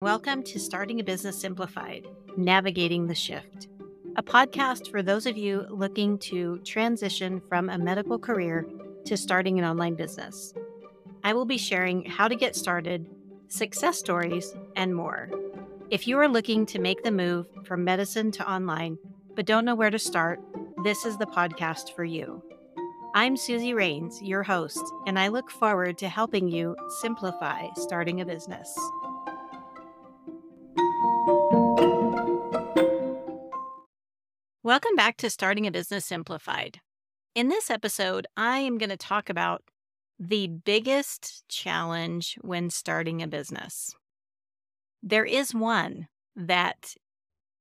Welcome to Starting a Business Simplified Navigating the Shift, a podcast for those of you looking to transition from a medical career to starting an online business. I will be sharing how to get started, success stories, and more. If you are looking to make the move from medicine to online, but don't know where to start, this is the podcast for you. I'm Suzy Wraines, your host, and I look forward to helping you simplify starting a business. Welcome back to Starting a Business Simplified. In this episode, I am going to talk about the biggest challenge when starting a business. There is one that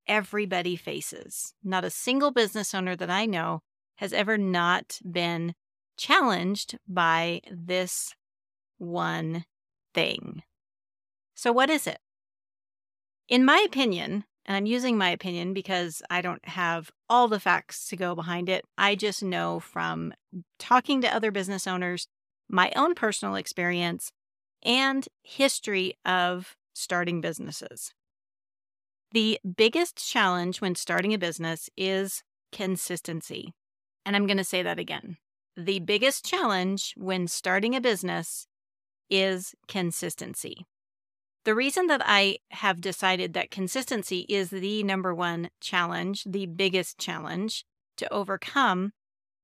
everybody faces. Not a single business owner that I know has ever not been challenged by this one thing. So, what is it? In my opinion, and I'm using my opinion because I don't have all the facts to go behind it. I just know from talking to other business owners, my own personal experience, and history of starting businesses. The biggest challenge when starting a business is consistency. And I'm going to say that again. The biggest challenge when starting a business is consistency. The reason that I have decided that consistency is the number one challenge, the biggest challenge to overcome,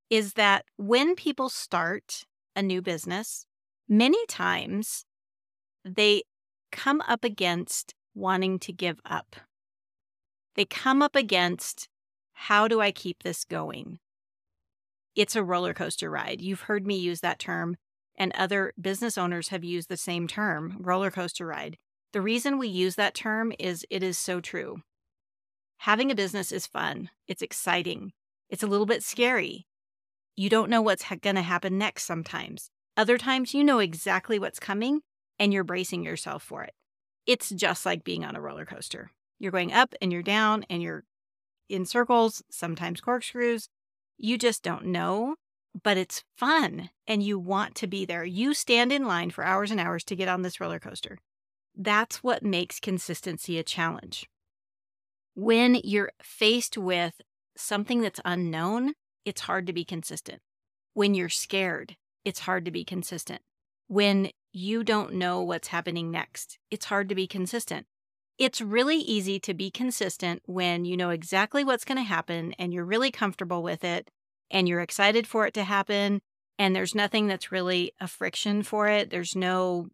is that when people start a new business, many times they come up against wanting to give up. They come up against how do I keep this going? It's a roller coaster ride. You've heard me use that term, and other business owners have used the same term roller coaster ride. The reason we use that term is it is so true. Having a business is fun, it's exciting, it's a little bit scary. You don't know what's ha- going to happen next sometimes. Other times, you know exactly what's coming and you're bracing yourself for it. It's just like being on a roller coaster. You're going up and you're down and you're in circles, sometimes corkscrews. You just don't know, but it's fun and you want to be there. You stand in line for hours and hours to get on this roller coaster. That's what makes consistency a challenge. When you're faced with something that's unknown, it's hard to be consistent. When you're scared, it's hard to be consistent. When you don't know what's happening next, it's hard to be consistent. It's really easy to be consistent when you know exactly what's going to happen and you're really comfortable with it and you're excited for it to happen and there's nothing that's really a friction for it. There's no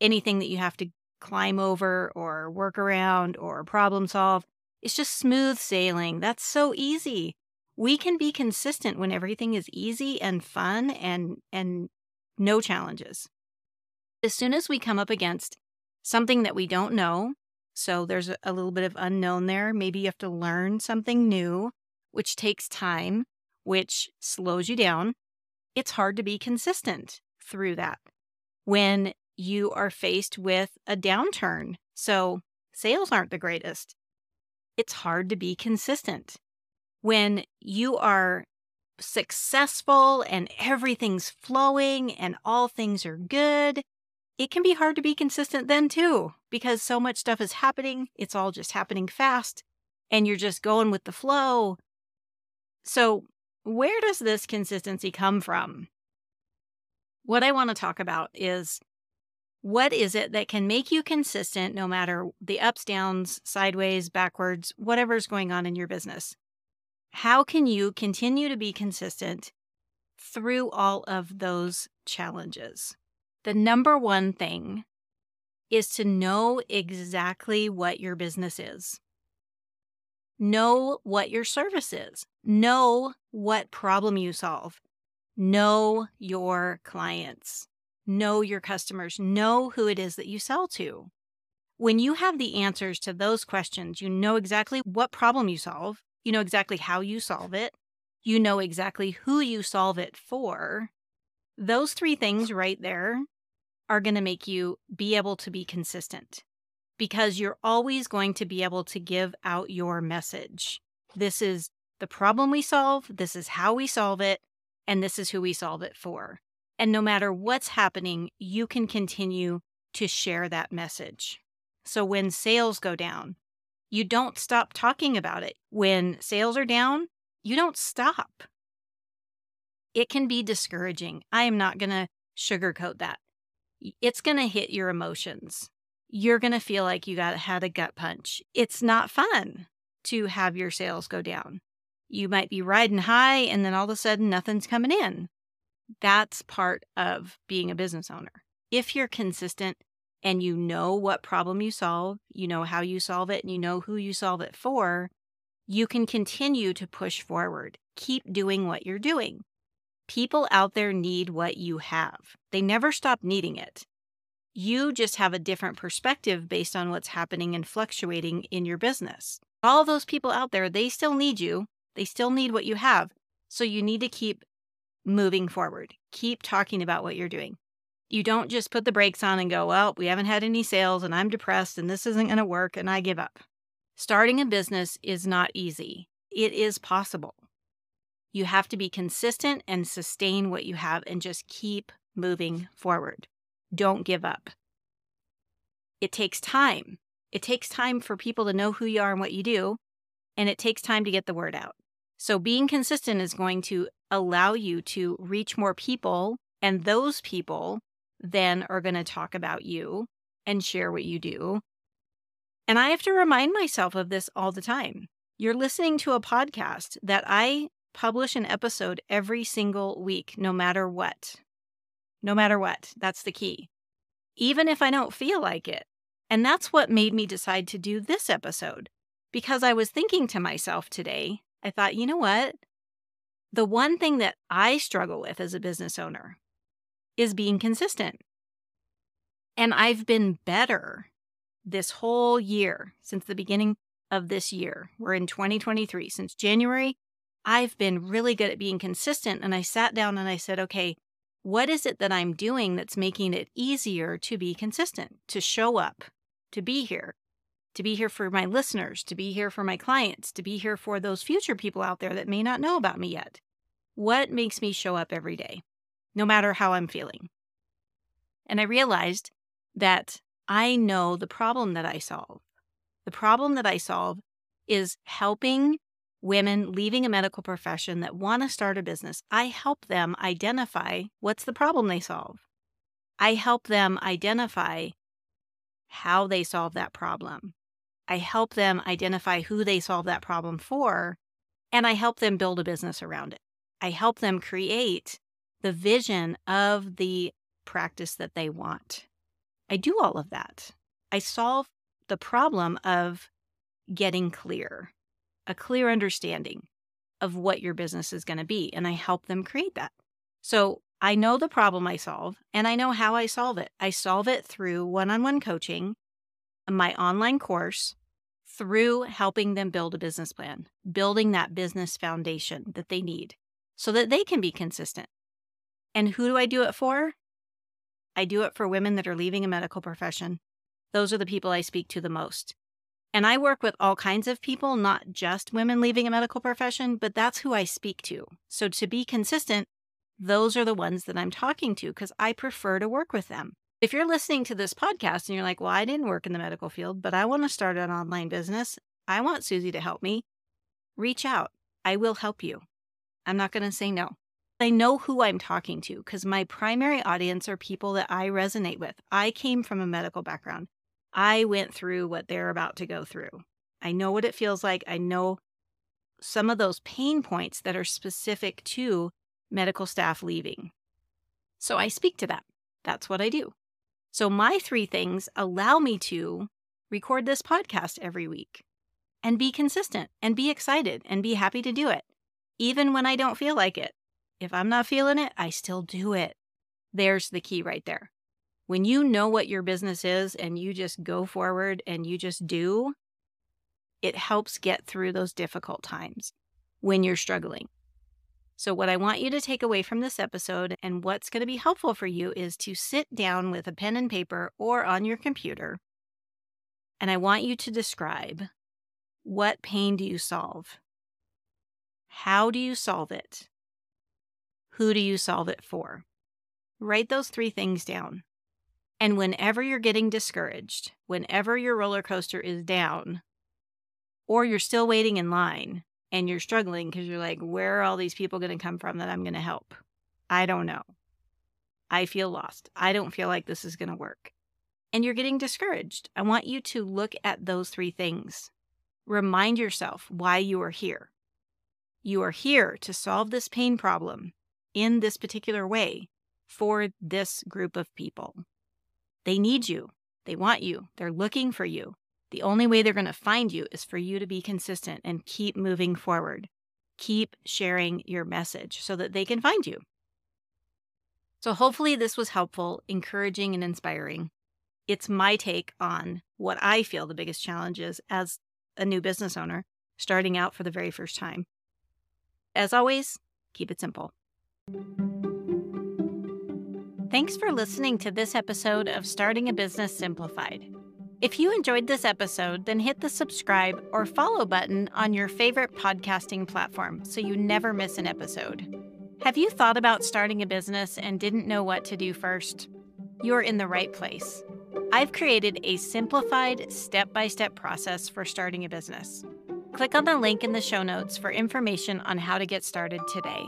anything that you have to climb over or work around or problem solve. It's just smooth sailing. That's so easy. We can be consistent when everything is easy and fun and and no challenges. As soon as we come up against something that we don't know, so there's a little bit of unknown there, maybe you have to learn something new, which takes time, which slows you down. It's hard to be consistent through that. When you are faced with a downturn. So sales aren't the greatest. It's hard to be consistent. When you are successful and everything's flowing and all things are good, it can be hard to be consistent then too, because so much stuff is happening. It's all just happening fast and you're just going with the flow. So, where does this consistency come from? What I want to talk about is what is it that can make you consistent no matter the ups, downs, sideways, backwards, whatever's going on in your business? How can you continue to be consistent through all of those challenges? The number one thing is to know exactly what your business is. Know what your service is. Know what problem you solve. Know your clients know your customers, know who it is that you sell to. When you have the answers to those questions, you know exactly what problem you solve, you know exactly how you solve it, you know exactly who you solve it for. Those three things right there are going to make you be able to be consistent because you're always going to be able to give out your message. This is the problem we solve, this is how we solve it, and this is who we solve it for. And no matter what's happening, you can continue to share that message. So when sales go down, you don't stop talking about it. When sales are down, you don't stop. It can be discouraging. I am not going to sugarcoat that. It's going to hit your emotions. You're going to feel like you got had a gut punch. It's not fun to have your sales go down. You might be riding high and then all of a sudden nothing's coming in. That's part of being a business owner. If you're consistent and you know what problem you solve, you know how you solve it, and you know who you solve it for, you can continue to push forward. Keep doing what you're doing. People out there need what you have, they never stop needing it. You just have a different perspective based on what's happening and fluctuating in your business. All those people out there, they still need you. They still need what you have. So you need to keep moving forward. Keep talking about what you're doing. You don't just put the brakes on and go, well, we haven't had any sales and I'm depressed and this isn't going to work and I give up. Starting a business is not easy. It is possible. You have to be consistent and sustain what you have and just keep moving forward. Don't give up. It takes time. It takes time for people to know who you are and what you do, and it takes time to get the word out. So, being consistent is going to allow you to reach more people, and those people then are going to talk about you and share what you do. And I have to remind myself of this all the time. You're listening to a podcast that I publish an episode every single week, no matter what. No matter what. That's the key. Even if I don't feel like it. And that's what made me decide to do this episode. Because I was thinking to myself today, I thought, you know what? The one thing that I struggle with as a business owner is being consistent. And I've been better this whole year since the beginning of this year. We're in 2023. Since January, I've been really good at being consistent. And I sat down and I said, okay, what is it that I'm doing that's making it easier to be consistent, to show up, to be here, to be here for my listeners, to be here for my clients, to be here for those future people out there that may not know about me yet? What makes me show up every day, no matter how I'm feeling? And I realized that I know the problem that I solve. The problem that I solve is helping women leaving a medical profession that want to start a business, I help them identify what's the problem they solve. I help them identify how they solve that problem. I help them identify who they solve that problem for, and I help them build a business around it. I help them create the vision of the practice that they want. I do all of that. I solve the problem of getting clear a clear understanding of what your business is going to be. And I help them create that. So I know the problem I solve and I know how I solve it. I solve it through one on one coaching, my online course, through helping them build a business plan, building that business foundation that they need so that they can be consistent. And who do I do it for? I do it for women that are leaving a medical profession. Those are the people I speak to the most. And I work with all kinds of people, not just women leaving a medical profession, but that's who I speak to. So to be consistent, those are the ones that I'm talking to because I prefer to work with them. If you're listening to this podcast and you're like, well, I didn't work in the medical field, but I want to start an online business, I want Suzy to help me, reach out. I will help you. I'm not going to say no. I know who I'm talking to because my primary audience are people that I resonate with. I came from a medical background. I went through what they're about to go through. I know what it feels like. I know some of those pain points that are specific to medical staff leaving. So I speak to that. That's what I do. So my three things allow me to record this podcast every week and be consistent and be excited and be happy to do it, even when I don't feel like it. If I'm not feeling it, I still do it. There's the key right there. When you know what your business is and you just go forward and you just do, it helps get through those difficult times when you're struggling. So, what I want you to take away from this episode and what's going to be helpful for you is to sit down with a pen and paper or on your computer. And I want you to describe what pain do you solve? How do you solve it? Who do you solve it for? Write those three things down And whenever you're getting discouraged, whenever your roller coaster is down, or you're still waiting in line and you're struggling because you're like, where are all these people going to come from that I'm going to help? I don't know. I feel lost. I don't feel like this is going to work. And you're getting discouraged. I want you to look at those three things. Remind yourself why you are here. You are here to solve this pain problem in this particular way for this group of people. They need you. They want you. They're looking for you. The only way they're going to find you is for you to be consistent and keep moving forward. Keep sharing your message so that they can find you. So, hopefully, this was helpful, encouraging, and inspiring. It's my take on what I feel the biggest challenge is as a new business owner starting out for the very first time. As always, keep it simple. Thanks for listening to this episode of Starting a Business Simplified. If you enjoyed this episode, then hit the subscribe or follow button on your favorite podcasting platform so you never miss an episode. Have you thought about starting a business and didn't know what to do first? You're in the right place. I've created a simplified step by step process for starting a business. Click on the link in the show notes for information on how to get started today.